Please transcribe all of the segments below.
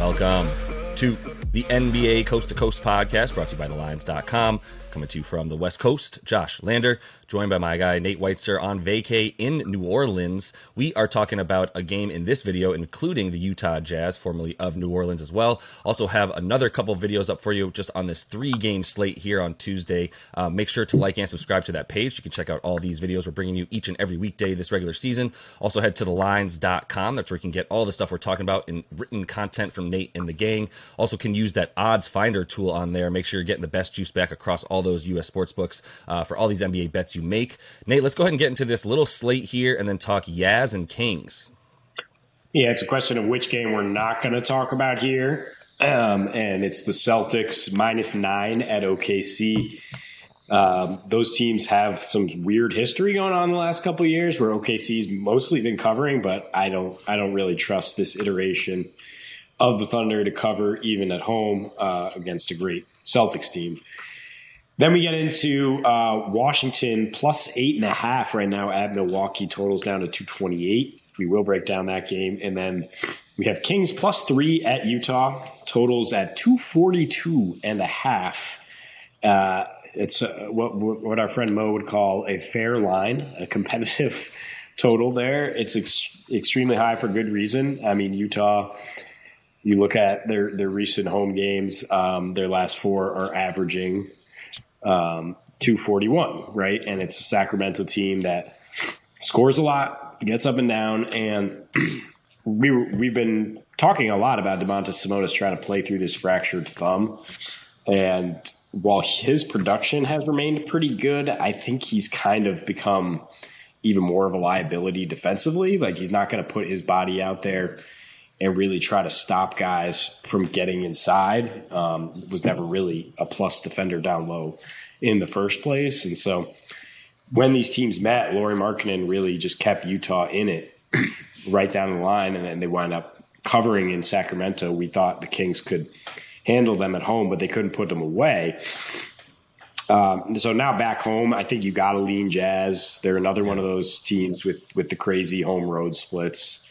Welcome to the NBA Coast to Coast podcast brought to you by TheLines.com. Coming to you from the West Coast, Josh Lander, joined by my guy Nate Weitzer on vacay in New Orleans. We are talking about a game in this video, including the Utah Jazz, formerly of New Orleans as well. Also have another couple videos up for you just on this three-game slate here on Tuesday. Uh, make sure to like and subscribe to that page. You can check out all these videos we're bringing you each and every weekday this regular season. Also head to thelines.com. That's where you can get all the stuff we're talking about in written content from Nate and the gang. Also can use that odds finder tool on there. Make sure you're getting the best juice back across all those U.S. sports books uh, for all these NBA bets you make. Nate, let's go ahead and get into this little slate here and then talk Yaz and Kings. Yeah, it's a question of which game we're not going to talk about here. Um, and it's the Celtics minus nine at OKC. Um, those teams have some weird history going on the last couple years where OKC's mostly been covering, but I don't I don't really trust this iteration of the Thunder to cover even at home uh, against a great Celtics team. Then we get into uh, Washington plus eight and a half right now at Milwaukee. Totals down to 228. We will break down that game. And then we have Kings plus three at Utah. Totals at 242 and a half. Uh, it's uh, what, what our friend Mo would call a fair line, a competitive total there. It's ex- extremely high for good reason. I mean, Utah you look at their their recent home games, um, their last four are averaging um, 241, right? And it's a Sacramento team that scores a lot, gets up and down, and we we've been talking a lot about Domantas Sabonis trying to play through this fractured thumb, and while his production has remained pretty good, I think he's kind of become even more of a liability defensively. Like he's not going to put his body out there and really try to stop guys from getting inside. Um, was never really a plus defender down low in the first place. And so when these teams met, Lauri Markkanen really just kept Utah in it right down the line. And then they wound up covering in Sacramento. We thought the Kings could handle them at home, but they couldn't put them away. Um, so now back home, I think you got to lean Jazz. They're another one of those teams with with the crazy home road splits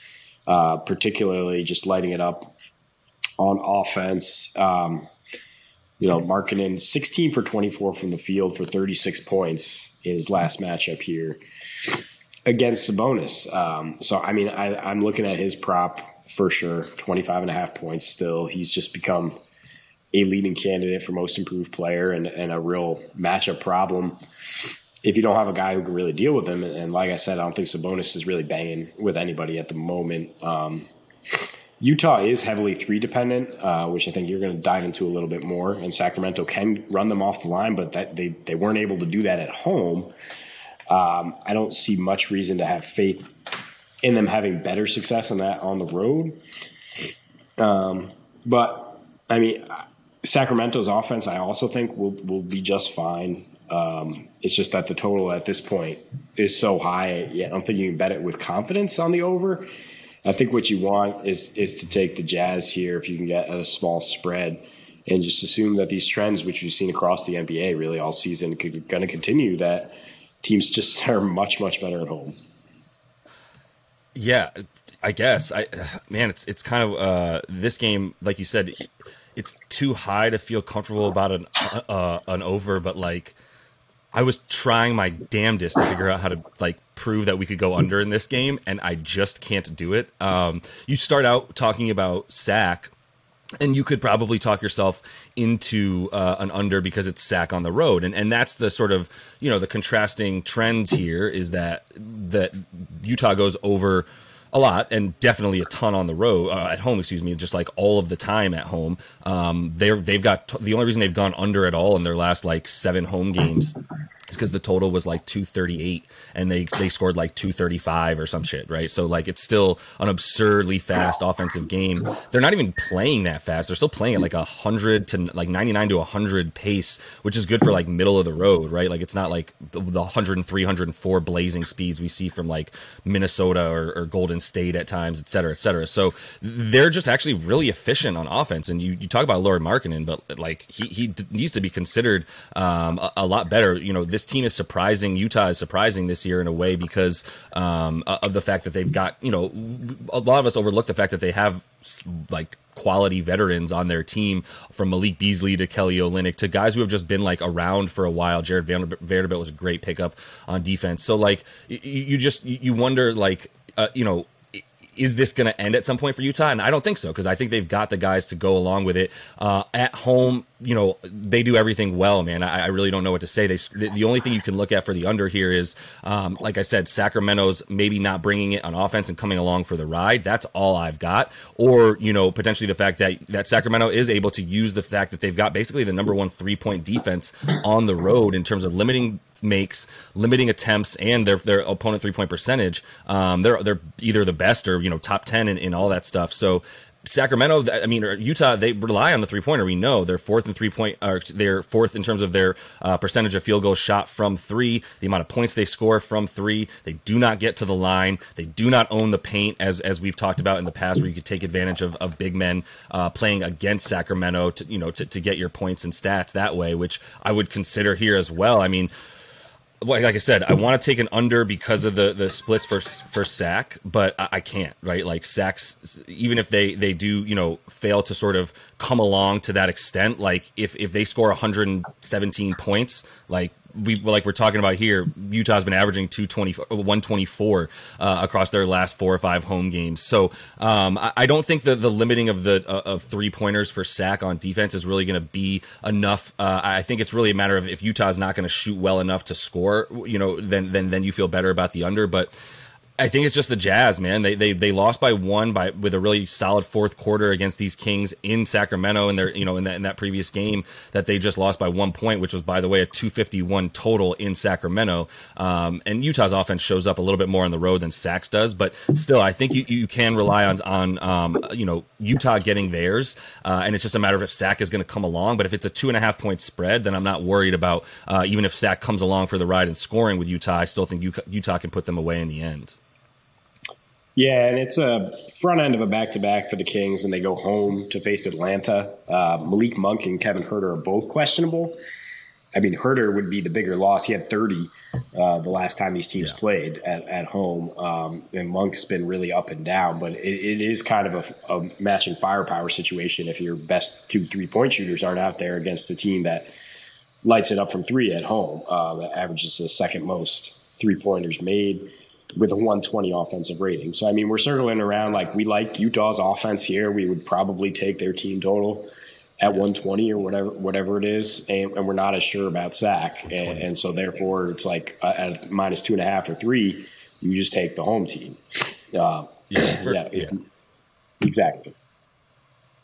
uh, particularly just lighting it up on offense. Um, you know, Markkanen 16 for 24 from the field for 36 points in his last matchup here against Sabonis. Um, so, I mean, I, am looking at his prop for sure 25 and a half points still. He's just become a leading candidate for most improved player and, and a real matchup problem if you don't have a guy who can really deal with him, and like I said, I don't think Sabonis is really banging with anybody at the moment. Um, Utah is heavily three dependent, uh, which I think you're going to dive into a little bit more. And Sacramento can run them off the line, but that they they weren't able to do that at home. Um, I don't see much reason to have faith in them having better success on that on the road. Um, but I mean, Sacramento's offense, I also think will will be just fine. Um, it's just that the total at this point is so high. I don't think you can bet it with confidence on the over. I think what you want is is to take the Jazz here if you can get a small spread, and just assume that these trends, which we've seen across the NBA really all season, going to continue. That teams just are much much better at home. Yeah, I guess. I man, it's it's kind of uh, this game, like you said, it's too high to feel comfortable about an uh, an over, but like I was trying my damnedest to figure out how to like prove that we could go under in this game, and I just can't do it. Um, you start out talking about sack, and you could probably talk yourself into uh, an under because it's sack on the road, and and that's the sort of you know the contrasting trends here is that that Utah goes over a lot and definitely a ton on the road uh, at home excuse me just like all of the time at home. Um, they're they've got t- the only reason they've gone under at all in their last like seven home games because the total was like 238 and they they scored like 235 or some shit right? So like it's still an absurdly fast offensive game. They're not even playing that fast. They're still playing at like 100 to like 99 to 100 pace which is good for like middle of the road right? Like it's not like the, the 103 104 blazing speeds we see from like minnesota or, or golden state at times et cetera et cetera. So they're just actually really efficient on offense and you, you talk about Lauri Markkanen but like he, he needs to be considered um, a, a lot better. You know this this team is surprising. Utah is surprising this year in a way because um, of the fact that they've got you know a lot of us overlook the fact that they have like quality veterans on their team from Malik Beasley to Kelly Olynyk to guys who have just been like around for a while. Jared Vanderbilt was a great pickup on defense. So like you just you wonder like uh, you know is this going to end at some point for Utah? And I don't think so because I think they've got the guys to go along with it. Uh, at home, you know, they do everything well, man. I, I really don't know what to say. They the, the, only thing you can look at for the under here is, um, like I said, Sacramento's maybe not bringing it on offense and coming along for the ride. That's all I've got. Or you know, potentially the fact that that Sacramento is able to use the fact that they've got basically the number one three point defense on the road in terms of limiting makes, limiting attempts, and their their opponent three point percentage. Um, they're they're either the best or you know top ten in, in all that stuff. So Sacramento, I mean Utah, they rely on the three pointer. We know they're fourth in three point, or they're fourth in terms of their uh, percentage of field goals shot from three, the amount of points they score from three. They do not get to the line. They do not own the paint, as as we've talked about in the past, where you could take advantage of, of big men uh, playing against Sacramento to you know to, to get your points and stats that way, which I would consider here as well. I mean like I said, I want to take an under because of the the splits for for sack, but I, I, can't. Right, like sacks, even if they they do, you know, fail to sort of come along to that extent. Like if if they score 117 points, like we like we're talking about here, Utah's been averaging 220, 124 uh, across their last four or five home games. So um, I, I, don't think that the limiting of the uh, of three pointers for sack on defense is really going to be enough. Uh, I think it's really a matter of if Utah's not going to shoot well enough to score, you know, then then then you feel better about the under. But I think it's just the Jazz, man. They they they lost by one by with a really solid fourth quarter against these Kings in Sacramento in their you know in that in that previous game that they just lost by one point, which was by the way a 251 total in Sacramento. Um, and Utah's offense shows up a little bit more on the road than Sacs does, but still, I think you, you can rely on on um, you know Utah getting theirs, uh, and it's just a matter of if Sac is going to come along. But if it's a two and a half point spread, then I'm not worried about uh, even if Sac comes along for the ride and scoring with Utah. I still think Utah can put them away in the end. Yeah, and it's a front end of a back to back for the Kings, and they go home to face Atlanta. Uh, Malik Monk and Kevin Huerter are both questionable. I mean, Huerter would be the bigger loss. He had 30 uh, the last time these teams yeah. played at, at home. Um, and Monk's been really up and down, but it, it is kind of a, a, matching firepower situation if your best two, three point shooters aren't out there against a team that lights it up from three at home, uh, that averages the second most three pointers made with a 120 offensive rating. So I mean, we're circling around like we like Utah's offense here. We would probably take their team total at 120 or whatever whatever it is, and, and we're not as sure about Sac, and, and so therefore it's like uh, at minus two and a half or three, you just take the home team. Uh, yeah, for, yeah, yeah, exactly.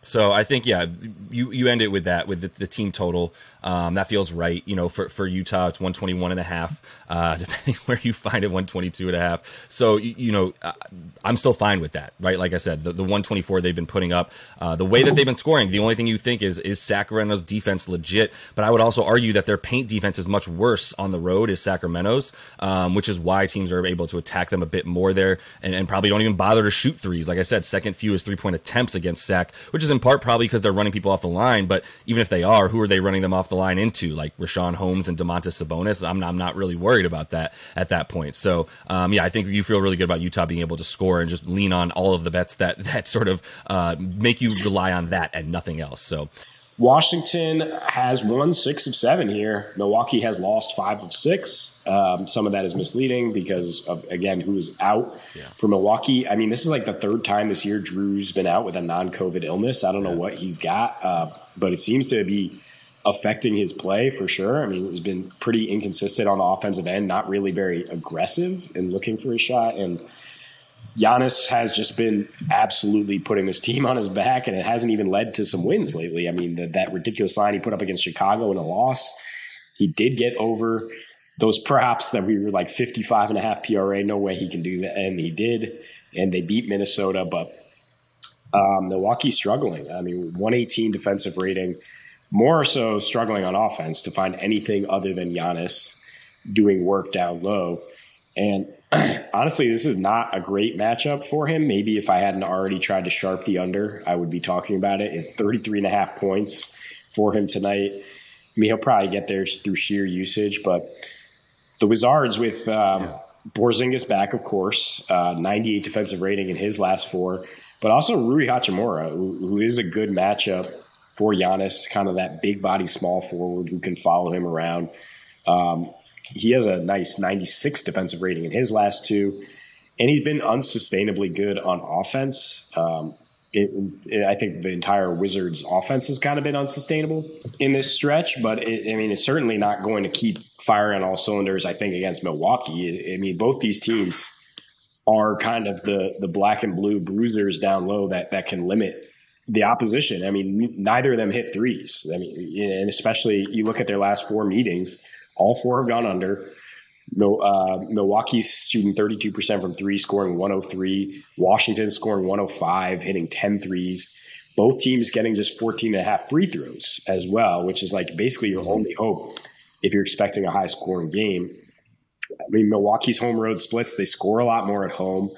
So I think yeah, you you end it with that with the, the team total. Um, that feels right. You know, for, for Utah, it's 121 and a half, uh, depending where you find it, 122 and a half. So, you, you know, uh, I'm still fine with that, right? Like I said, the, the 124 they've been putting up, uh, the way that they've been scoring, the only thing you think is, is Sacramento's defense legit? But I would also argue that their paint defense is much worse on the road as Sacramento's, um, which is why teams are able to attack them a bit more there and, and probably don't even bother to shoot threes. Like I said, second fewest three point attempts against Sac, which is in part probably because they're running people off the line. But even if they are, who are they running them off the line into? Like Richaun Holmes and Domantas Sabonis. I'm, I'm not really worried about that at that point. So um, yeah, I think you feel really good about Utah being able to score and just lean on all of the bets that that sort of uh, make you rely on that and nothing else. So. Washington has won six of seven here. Milwaukee has lost five of six. Um, some of that is misleading because of again who's out yeah. for Milwaukee. I mean, this is like the third time this year Jrue's been out with a non-COVID illness. I don't know what he's got, uh, but it seems to be affecting his play for sure. I mean, he's been pretty inconsistent on the offensive end, not really very aggressive in looking for a shot. And Giannis has just been absolutely putting this team on his back, and it hasn't even led to some wins lately. I mean, the, that ridiculous line he put up against Chicago in a loss, he did get over those props that we were like 55 and a half PRA. No way he can do that. And he did. And they beat Minnesota, but um, Milwaukee's struggling. I mean, 118 defensive rating more so struggling on offense to find anything other than Giannis doing work down low. And honestly, this is not a great matchup for him. Maybe if I hadn't already tried to sharp the under, I would be talking about it. Is 33 and a half points for him tonight. I mean, he'll probably get there through sheer usage, but the Wizards with um, yeah. Porzingis back, of course, uh, 98 defensive rating in his last four. but also Rui Hachimura, who, who is a good matchup for Giannis, kind of that big body small forward who can follow him around. Um, he has a nice 96 defensive rating in his last two, and he's been unsustainably good on offense. Um, it, it, I think the entire Wizards offense has kind of been unsustainable in this stretch, but it, I mean, it's certainly not going to keep firing all cylinders. I think against Milwaukee. I mean, both these teams are kind of the the black and blue bruisers down low that that can limit the opposition. I mean, neither of them hit threes. I mean, and especially you look at their last four meetings, all four have gone under. No, uh, Milwaukee's shooting 32% from three, scoring 103. Washington scoring 105, hitting 10 threes. Both teams getting just 14 and a half free throws as well, which is like basically your only hope if you're expecting a high scoring game. I mean, Milwaukee's home road splits, they score a lot more at home.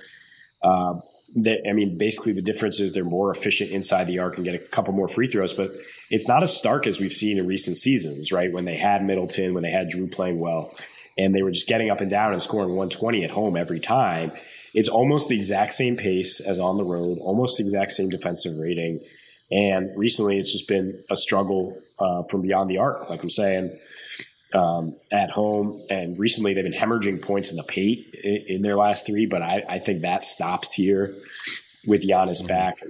Uh, I mean, basically the difference is they're more efficient inside the arc and get a couple more free throws, but it's not as stark as we've seen in recent seasons, right? When they had Middleton, when they had Jrue playing well, and they were just getting up and down and scoring 120 at home every time. It's almost the exact same pace as on the road, almost the exact same defensive rating. And recently, it's just been a struggle uh, from beyond the arc, like I'm saying, um, at home. And recently, they've been hemorrhaging points in the paint in, in their last three, but I, I, think that stops here with Giannis mm-hmm. back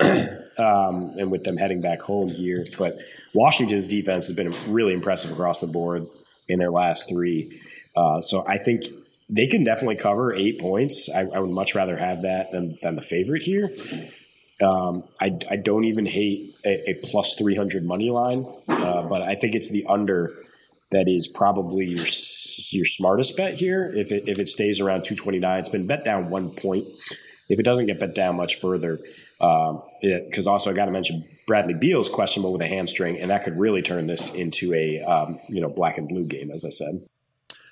um, and with them heading back home here. But Washington's defense has been really impressive across the board in their last three. Uh, so I think they can definitely cover eight points. I, I would much rather have that than, than the favorite here. Um, I, I, don't even hate a, a plus 300 money line, uh, but I think it's the under that is probably your your smartest bet here. If it, if it stays around 229, it's been bet down one point. If it doesn't get bet down much further, because um, also I got to mention Bradley Beal's questionable with a hamstring, and that could really turn this into a um, you know black and blue game, as I said.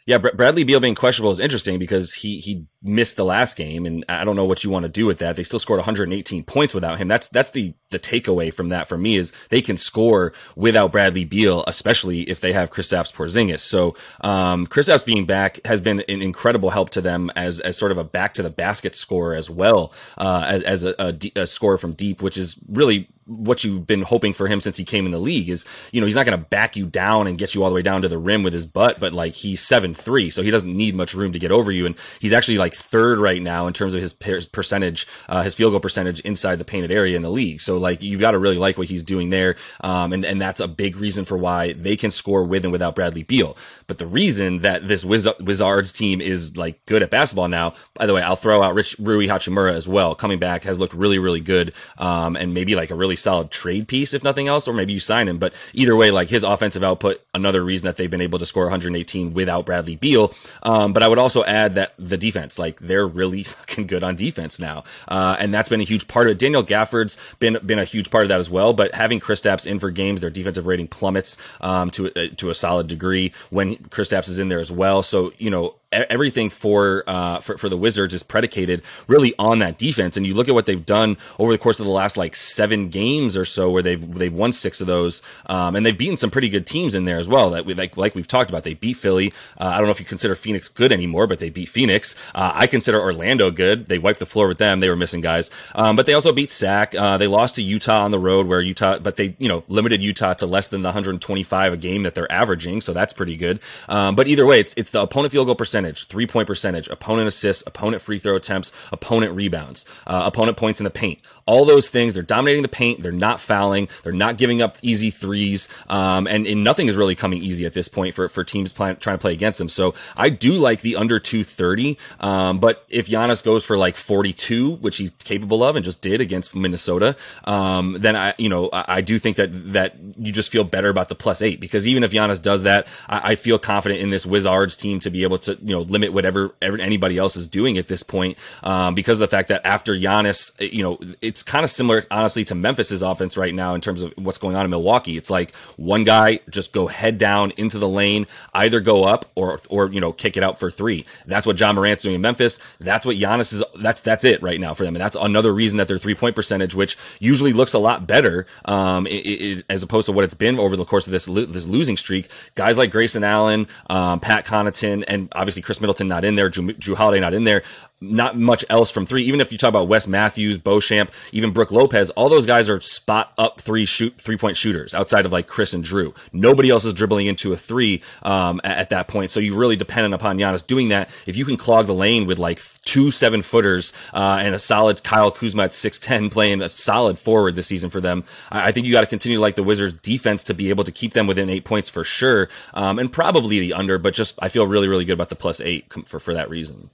Yeah, Bradley Beal being questionable is interesting because he he missed the last game, and I don't know what you want to do with that. They still scored 118 points without him. That's that's the the takeaway from that for me is they can score without Bradley Beal, especially if they have Kristaps Porzingis. So um, Kristaps being back has been an incredible help to them as as sort of a back to the basket scorer as well uh, as as a, a, a scorer from deep, which is really what you've been hoping for him since he came in the league is, you know, he's not going to back you down and get you all the way down to the rim with his butt, but like he's seven three, so he doesn't need much room to get over you, and he's actually like third right now in terms of his percentage, uh, his field goal percentage inside the painted area in the league. So like you've got to really like what he's doing there, um, and and that's a big reason for why they can score with and without Bradley Beal. But the reason that this Wiz- Wizards team is like good at basketball now, by the way, I'll throw out Rich Rui Hachimura as well. Coming back has looked really really good, um, and maybe like a really solid trade piece, if nothing else, or maybe you sign him. But either way, like his offensive output, another reason that they've been able to score 118 without Bradley Beal. Um, but I would also add that the defense, like they're really fucking good on defense now, uh, and that's been a huge part of it. Daniel Gafford's been been a huge part of that as well. But having Kristaps in for games, their defensive rating plummets um, to uh, to a solid degree when Kristaps is in there as well. So you know everything for, uh, for for the Wizards is predicated really on that defense. And you look at what they've done over the course of the last like seven games or so, where they've they've won six of those, um, and they've beaten some pretty good teams in there as well. That we like like we've talked about, they beat Philly. Uh, I don't know if you consider Phoenix good anymore, but they beat Phoenix. Uh, I consider Orlando good. They wiped the floor with them. They were missing guys, um, but they also beat Sac. Uh, they lost to Utah on the road, where Utah, but they you know limited Utah to less than the 125 a game that they're averaging, so that's pretty good. Um, but either way, it's it's the opponent field goal percentage percentage, three point percentage, opponent assists, opponent free throw attempts, opponent rebounds, uh, opponent points in the paint. All those things, they're dominating the paint. They're not fouling. They're not giving up easy threes. Um, and, and, nothing is really coming easy at this point for, for teams plan, trying to play against them. So I do like the under 230. Um, but if Giannis goes for like 42, which he's capable of and just did against Minnesota, um, then I, you know, I, I, do think that, that you just feel better about the plus eight because even if Giannis does that, I, I feel confident in this Wizards team to be able to, you know, limit whatever anybody else is doing at this point, um, because of the fact that after Giannis, you know, it's kind of similar, honestly, to Memphis's offense right now in terms of what's going on in Milwaukee. It's like one guy just go head down into the lane, either go up or, or, you know, kick it out for three. That's what Ja Morant's doing in Memphis. That's what Giannis is. That's, that's it right now for them. And that's another reason that their three point percentage, which usually looks a lot better, um, it, it, as opposed to what it's been over the course of this, this losing streak. Guys like Grayson Allen, um, Pat Connaughton, and obviously Khris Middleton not in there, Drew, Jrue Holiday not in there not much else from three. Even if you talk about Wes Matthews, Beauchamp, even Brook Lopez, all those guys are spot up three shoot three point shooters outside of like Khris and Jrue. Nobody else is dribbling into a three um, at, at, that point. So you really dependent upon Giannis doing that. If you can clog the lane with like two seven footers uh, and a solid Kyle Kuzma at six ten playing a solid forward this season for them, I, I think you got to continue to like the Wizards defense to be able to keep them within eight points for sure, um, and probably the under. But just I feel really really good about the plus eight for for that reason.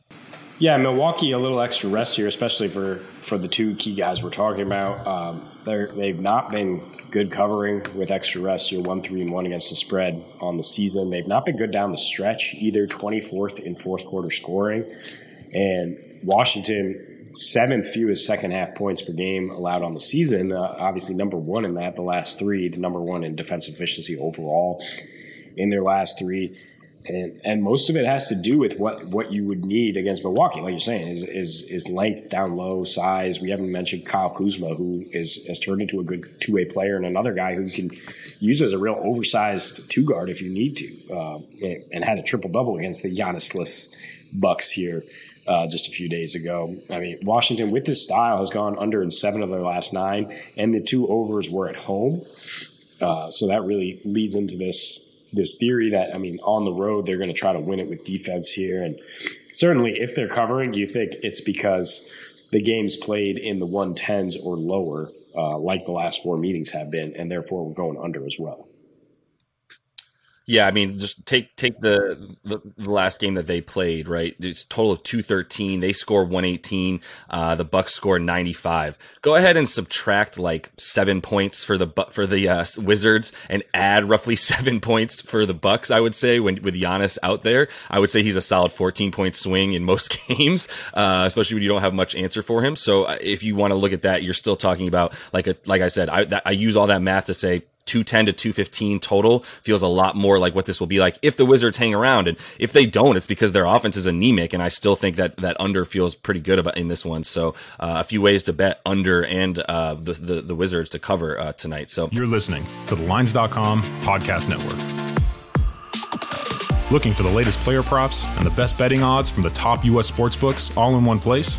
Yeah, Milwaukee a little extra rest here, especially for for the two key guys we're talking about. Um, they're they've not been good covering with extra rest. You're one three and one against the spread on the season. They've not been good down the stretch either. Twenty fourth in fourth quarter scoring, and Washington seventh fewest second half points per game allowed on the season. Uh, obviously, number one in that. The last three, the number one in defensive efficiency overall in their last three and and most of it has to do with what what you would need against Milwaukee, like you're saying, is is is length down low, size. We haven't mentioned Kyle Kuzma, who is has turned into a good two way player, and another guy who you can use as a real oversized two guard if you need to, uh, and, and, had a triple double against the Giannisless Bucks here. Uh, just a few days ago. I mean, Washington with this style has gone under in seven of their last nine, and the two overs were at home. Uh, so that really leads into this this theory that I mean, on the road they're going to try to win it with defense here, and certainly if they're covering, you think it's because the game's played in the 110s or lower, uh, like the last four meetings have been, and therefore we're going under as well. Yeah, I mean, just take take the, the, the last game that they played, right? It's total of two thirteen. They score one eighteen. Uh, the Bucks score ninety five. Go ahead and subtract like seven points for the for the uh, Wizards and add roughly seven points for the Bucks. I would say when with Giannis out there, I would say he's a solid fourteen point swing in most games, uh, especially when you don't have much answer for him. So uh, if you want to look at that, you're still talking about like a like I said, I that, I use all that math to say 210 to 215 total feels a lot more like what this will be like if the Wizards hang around. And if they don't, it's because their offense is anemic. And I still think that that under feels pretty good about in this one. So uh, a few ways to bet under and uh, the, the, the Wizards to cover uh, tonight. So you're listening to the Lines.com podcast network. Looking for the latest player props and the best betting odds from the top U.S. sports books all in one place?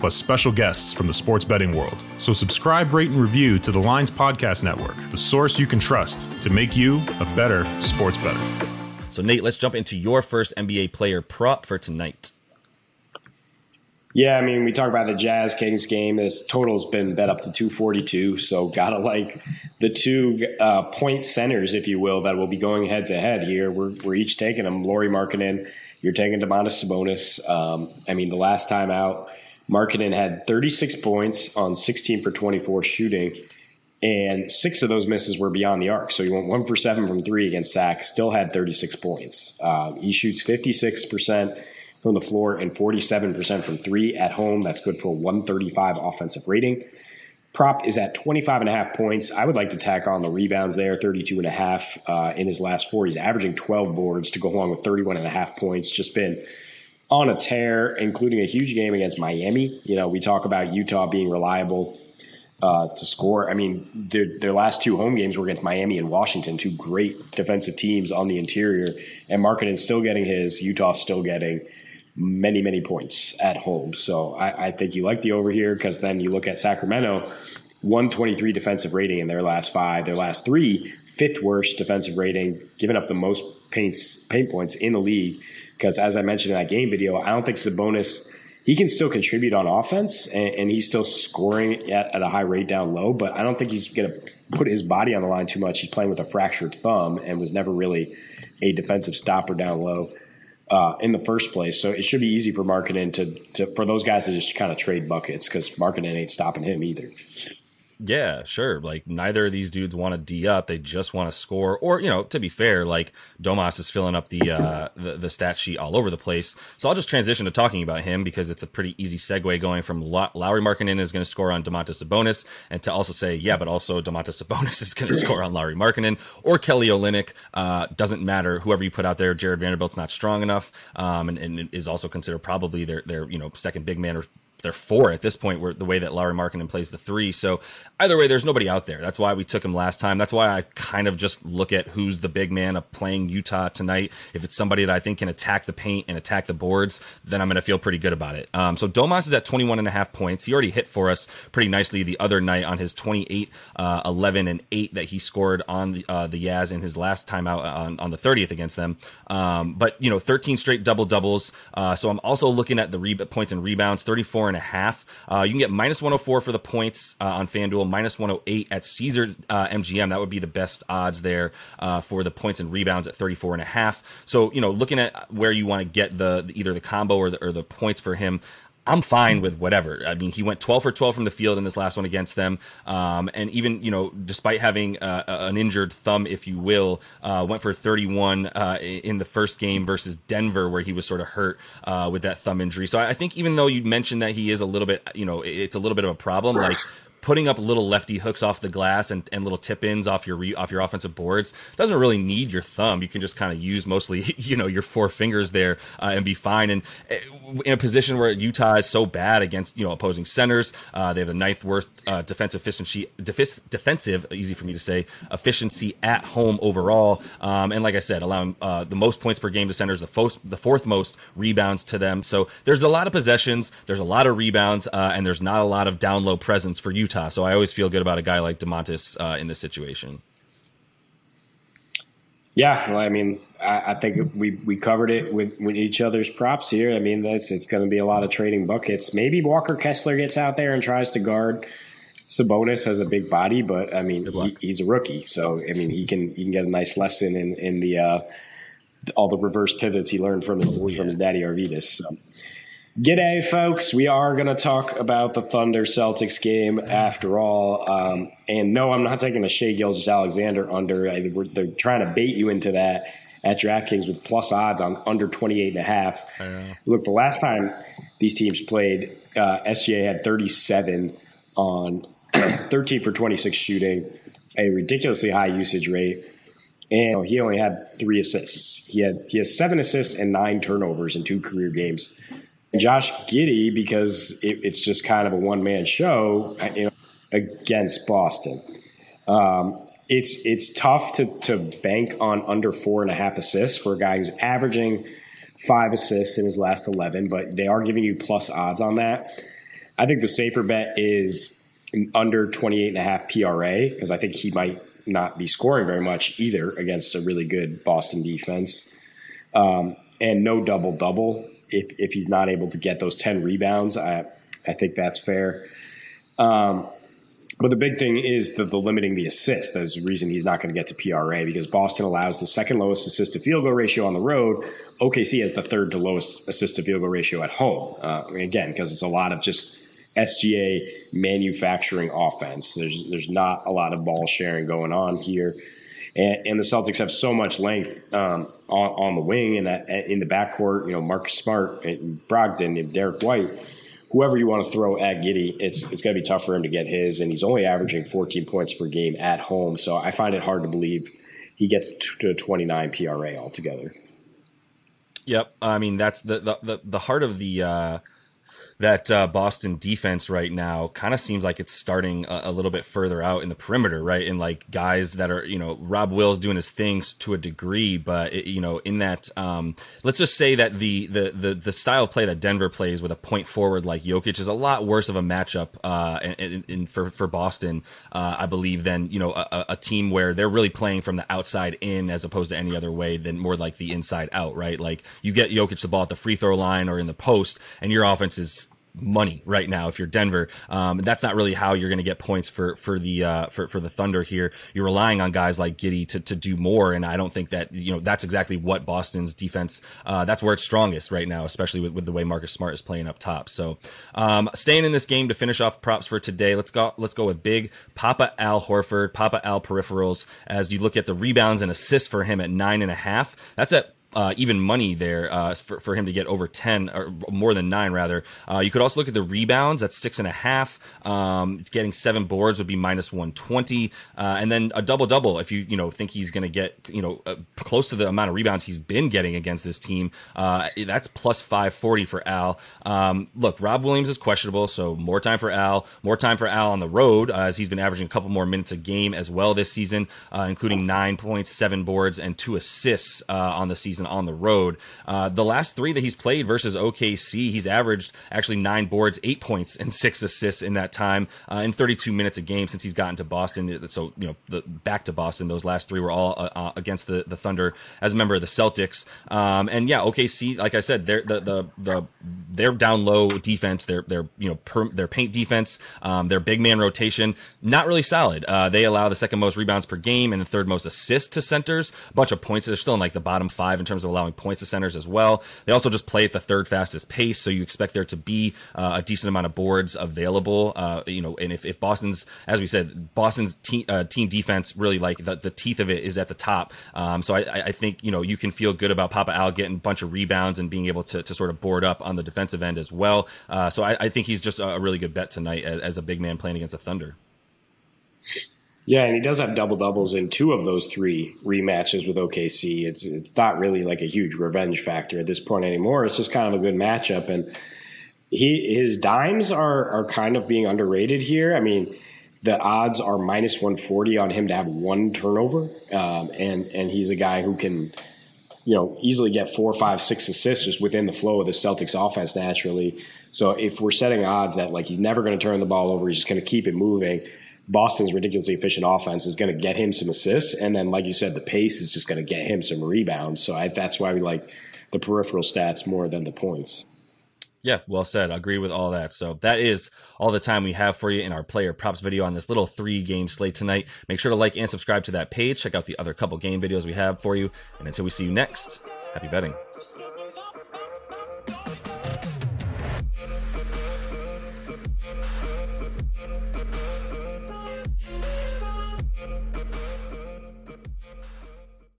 plus special guests from the sports betting world. So subscribe, rate, and review to the Lines Podcast Network, the source you can trust to make you a better sports better. So, Nate, let's jump into your first NBA player prop for tonight. Yeah, I mean, we talk about the Jazz Kings game. This total's been bet up to 242. So, gotta like the two uh, point centers, if you will, that will be going head to head here. We're, we're each taking them. Lauri Markkanen, you're taking Domantas Sabonis. Um, I mean, the last time out, Markkanen had 36 points on 16 for 24 shooting, and six of those misses were beyond the arc. So he went one for seven from three against Sac, still had 36 points. Um, he shoots 56% from the floor and 47% from three at home. That's good for a 135 offensive rating. Prop is at 25 and a half points. I would like to tack on the rebounds there, 32 and a half uh, in his last four. He's averaging 12 boards to go along with 31 and a half points. Just been on a tear, including a huge game against Miami. You know, we talk about Utah being reliable uh, to score. I mean, their, their last two home games were against Miami and Washington, two great defensive teams on the interior, and Markkanen's still getting his, Utah still getting many, many points at home. So I, I think you like the over here because then you look at Sacramento, 123 defensive rating in their last five, their last three, fifth worst defensive rating, giving up the most paints, paint points in the league. Because as I mentioned in that game video, I don't think Sabonis he can still contribute on offense and, and he's still scoring at, at, a high rate down low, but I don't think he's going to put his body on the line too much. He's playing with a fractured thumb and was never really a defensive stopper down low uh, in the first place. So it should be easy for Markkanen to, to for those guys to just kind of trade buckets because Markkanen ain't stopping him either. Yeah, sure. Like neither of these dudes want to d up; they just want to score. Or you know, to be fair, like Domas is filling up the uh, the, the stat sheet all over the place. So I'll just transition to talking about him because it's a pretty easy segue going from Lauri Markkanen is going to score on Domantas Sabonis, and to also say, yeah, but also Domantas Sabonis is going to score on Lauri Markkanen or Kelly Olynyk. Uh, doesn't matter. Whoever you put out there, Jared Vanderbilt's not strong enough, um, and, and is also considered probably their their you know second big man or they're four at this point where the way that Lauri Markkanen plays the three. So either way, there's nobody out there. That's why we took him last time. That's why I kind of just look at who's the big man of playing Utah tonight. If it's somebody that I think can attack the paint and attack the boards, then I'm going to feel pretty good about it. Um, so Domas is at 21 and a half points. He already hit for us pretty nicely the other night on his 28, uh, 11 and eight that he scored on the, uh, the Yaz in his last time out on, on the 30th against them. Um, but you know, 13 straight double doubles. Uh, so I'm also looking at the re- points and rebounds, 34 and a half. Uh, you can get minus 104 for the points uh, on FanDuel, minus 108 at Caesar uh, MGM. That would be the best odds there uh, for the points and rebounds at 34 and a half. So, you know, looking at where you want to get the, the either the combo or the, or the points for him, I'm fine with whatever. I mean, he went 12 for 12 from the field in this last one against them, um, and even you know, despite having uh, an injured thumb, if you will, uh, went for 31 uh, in the first game versus Denver, where he was sort of hurt uh, with that thumb injury. So I think even though you mentioned that he is a little bit, you know, it's a little bit of a problem, like putting up little lefty hooks off the glass and, and little tip ins off your re, off your offensive boards doesn't really need your thumb. You can just kind of use mostly you know your four fingers there uh, and be fine. And uh, in a position where Utah is so bad against you know opposing centers, uh, they have the ninth worst uh, defensive efficiency def- defensive easy for me to say efficiency at home overall. Um, and like I said, allowing uh, the most points per game to centers, the, fo- the fourth most rebounds to them. So there's a lot of possessions, there's a lot of rebounds, uh, and there's not a lot of down low presence for Utah Utah. So I always feel good about a guy like Domantas uh, in this situation. Yeah, well, I mean, I, I, think we, we covered it with, with each other's props here. I mean, that's it's going to be a lot of trading buckets. Maybe Walker Kessler gets out there and tries to guard Sabonis has a big body, but I mean, he, he's a rookie, so I mean, he can he can get a nice lesson in in the uh, all the reverse pivots he learned from his oh, yeah. from his daddy Arvydas. So. G'day, folks. We are going to talk about the Thunder Celtics game after all. Um, and no, I'm not taking a Shai Gilgeous-Alexander under. they're trying to bait you into that at DraftKings with plus odds on under 28 and a half. Look, the last time these teams played, uh, SGA had 37 on 13 for 26 shooting, a ridiculously high usage rate. And he only had three assists. He had he has seven assists and nine turnovers in two career games. Josh Giddey because it, it's just kind of a one man show you know, against Boston. Um, it's it's tough to to bank on under four and a half assists for a guy who's averaging five assists in his last eleven, but they are giving you plus odds on that. I think the safer bet is under 28 and a half PRA because I think he might not be scoring very much either against a really good Boston defense. Um, and no double double if if he's not able to get those ten rebounds, I I think that's fair. Um, but the big thing is the, the limiting the assist. That's the reason he's not going to get to PRA because Boston allows the second lowest assist to field goal ratio on the road. OKC has the third to lowest assist to field goal ratio at home. Uh, again, because it's a lot of just SGA manufacturing offense. There's there's not a lot of ball sharing going on here and, and the Celtics have so much length um, on, on, the wing and in the backcourt. You know, Marcus Smart, and Brogdon, and Derrick White, whoever you want to throw at Giddey, it's it's going to be tough for him to get his, and he's only averaging 14 points per game at home. So I find it hard to believe he gets to 29 PRA altogether. Yep, I mean that's the the the, the heart of the. Uh that uh, Boston defense right now kind of seems like it's starting a, a, little bit further out in the perimeter, right? And like guys that are, you know, Rob Will's doing his things to a degree, but it, you know, in that, um, let's just say that the, the the the style of play that Denver plays with a point forward like Jokic is a lot worse of a matchup, uh, in, in for for Boston, uh, I believe, than you know a, a team where they're really playing from the outside in as opposed to any other way than more like the inside out, right? Like you get Jokic the ball at the free throw line or in the post, and your offense is money right now if you're Denver. Um, that's not really how you're going to get points for for the uh, for for the Thunder here. You're relying on guys like Giddey to to do more, and I don't think that you know that's exactly what Boston's defense. Uh, that's where it's strongest right now, especially with, with the way Marcus Smart is playing up top. So um, staying in this game to finish off props for today. Let's go. Let's go with big Papa Al Horford, Papa Al peripherals. As you look at the rebounds and assists for him at nine and a half, that's at uh, even money there uh, for, for him to get over 10 or more than nine rather. Uh, you could also look at the rebounds that's six and a half. Um, getting seven boards would be minus 120 uh, and then a double double if you you know think he's going to get you know uh, close to the amount of rebounds he's been getting against this team. Uh, that's plus 540 for al. Um, look rob williams is questionable so more time for al more time for al on the road as he's been averaging a couple more minutes a game as well this season including nine points seven boards and two assists on the season season on the road. Uh, the last three that he's played versus OKC, he's averaged actually nine boards, eight points, and six assists in that time uh, in 32 minutes a game since he's gotten to Boston. So you know, the, back to Boston, those last three were all uh, uh against the the Thunder as a member of the Celtics. Um, and yeah, OKC, like I said, they're the the, the their down low defense, their their you know per, their paint defense, um, their big man rotation, not really solid. Uh, they allow the second most rebounds per game and the third most assists to centers. A bunch of points. They're still in like the bottom five in terms of allowing points to centers as well. They also just play at the third fastest pace, so you expect there to be uh, a decent amount of boards available. Uh, you know, and if, if Boston's, as we said, Boston's team, uh, team defense really like the, the teeth of it is at the top. Um, so I, I think you know you can feel good about Papa Al getting a bunch of rebounds and being able to, to sort of board up on the defensive end as well. Uh, so I, I, think he's just a really good bet tonight as, as a big man playing against the Thunder. Yeah, and he does have double doubles in two of those three rematches with OKC. It's, it's not really like a huge revenge factor at this point anymore. It's just kind of a good matchup, and he his dimes are are kind of being underrated here. I mean, the odds are minus one forty on him to have one turnover, um, and and he's a guy who can. You know, easily get four, five, six assists just within the flow of the Celtics offense naturally. So if we're setting odds that like he's never going to turn the ball over, he's just going to keep it moving, Boston's ridiculously efficient offense is going to get him some assists, and then, like you said, the pace is just going to get him some rebounds. So I, that's why we like the peripheral stats more than the points. Yeah, well said. I agree with all that. So that is all the time we have for you in our player props video on this little three game slate tonight. Make sure to like and subscribe to that page. Check out the other couple game videos we have for you. And until we see you next, happy betting.